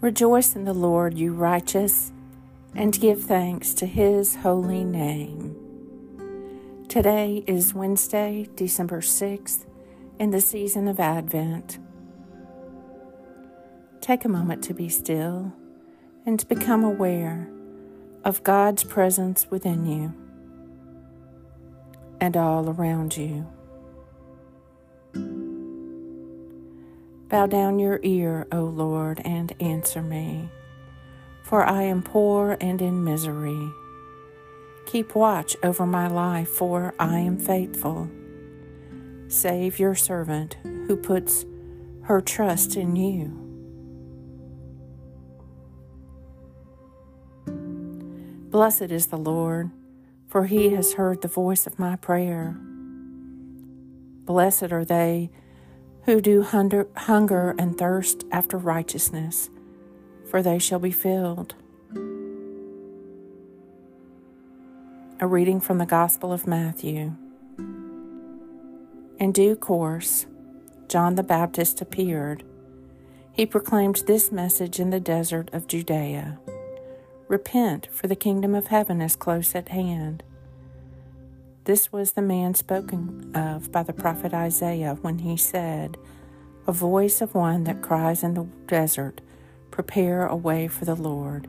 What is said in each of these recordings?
Rejoice in the Lord, you righteous, and give thanks to his holy name. Today is Wednesday, December 6th, in the season of Advent. Take a moment to be still and to become aware of God's presence within you and all around you. Bow down your ear, O Lord, and answer me, for I am poor and in misery. Keep watch over my life, for I am faithful. Save your servant who puts her trust in you. Blessed is the Lord, for he has heard the voice of my prayer. Blessed are they who do hunger, and thirst after righteousness, for they shall be filled. A reading from the Gospel of Matthew. In due course, John the Baptist appeared. He proclaimed this message in the desert of Judea Repent, for the kingdom of heaven is close at hand. This was the man spoken of by the prophet Isaiah when he said, A voice of one that cries in the desert, Prepare a way for the Lord,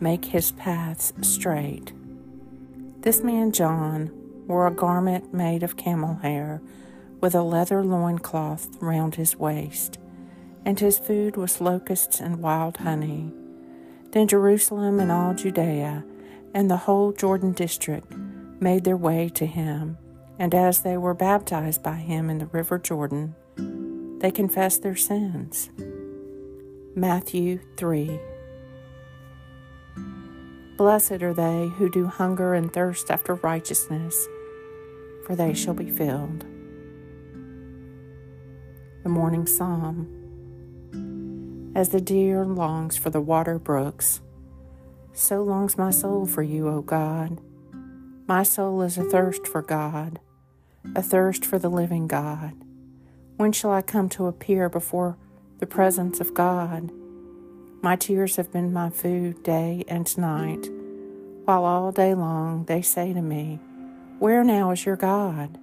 make his paths straight. This man, John, wore a garment made of camel hair, with a leather loincloth round his waist, and his food was locusts and wild honey. Then Jerusalem and all Judea and the whole Jordan district made their way to him, and as they were baptized by him in the river Jordan, they confessed their sins. Matthew 3 Blessed are they who do hunger and thirst after righteousness, for they shall be filled. The Morning Psalm As the deer longs for the water brooks, so longs my soul for you, O God. My soul is athirst for God, athirst for the living God. When shall I come to appear before the presence of God? My tears have been my food day and night, while all day long they say to me, Where now is your God?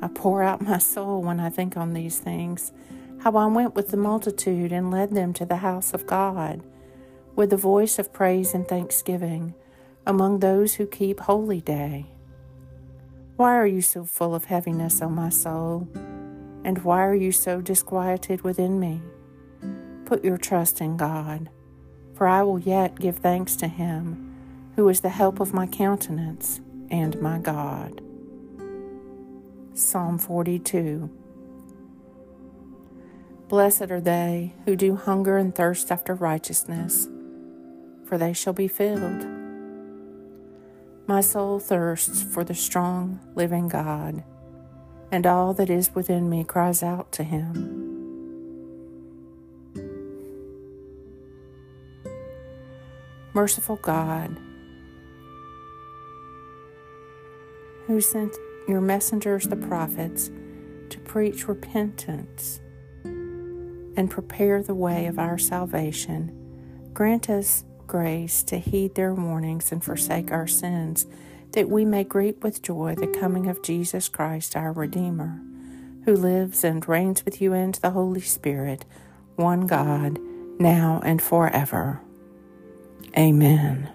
I pour out my soul when I think on these things, how I went with the multitude and led them to the house of God, with the voice of praise and thanksgiving among those who keep holy day. Why are you so full of heaviness, O my soul? And why are you so disquieted within me? Put your trust in God, for I will yet give thanks to him, who is the help of my countenance and my God. Psalm 42 Blessed are they who do hunger and thirst after righteousness, for they shall be filled. My soul thirsts for the strong, living God, and all that is within me cries out to Him. Merciful God, who sent your messengers, the prophets, to preach repentance and prepare the way of our salvation, grant us grace to heed their warnings and forsake our sins, that we may greet with joy the coming of Jesus Christ, our Redeemer, who lives and reigns with you and the Holy Spirit, one God, now and forever. Amen.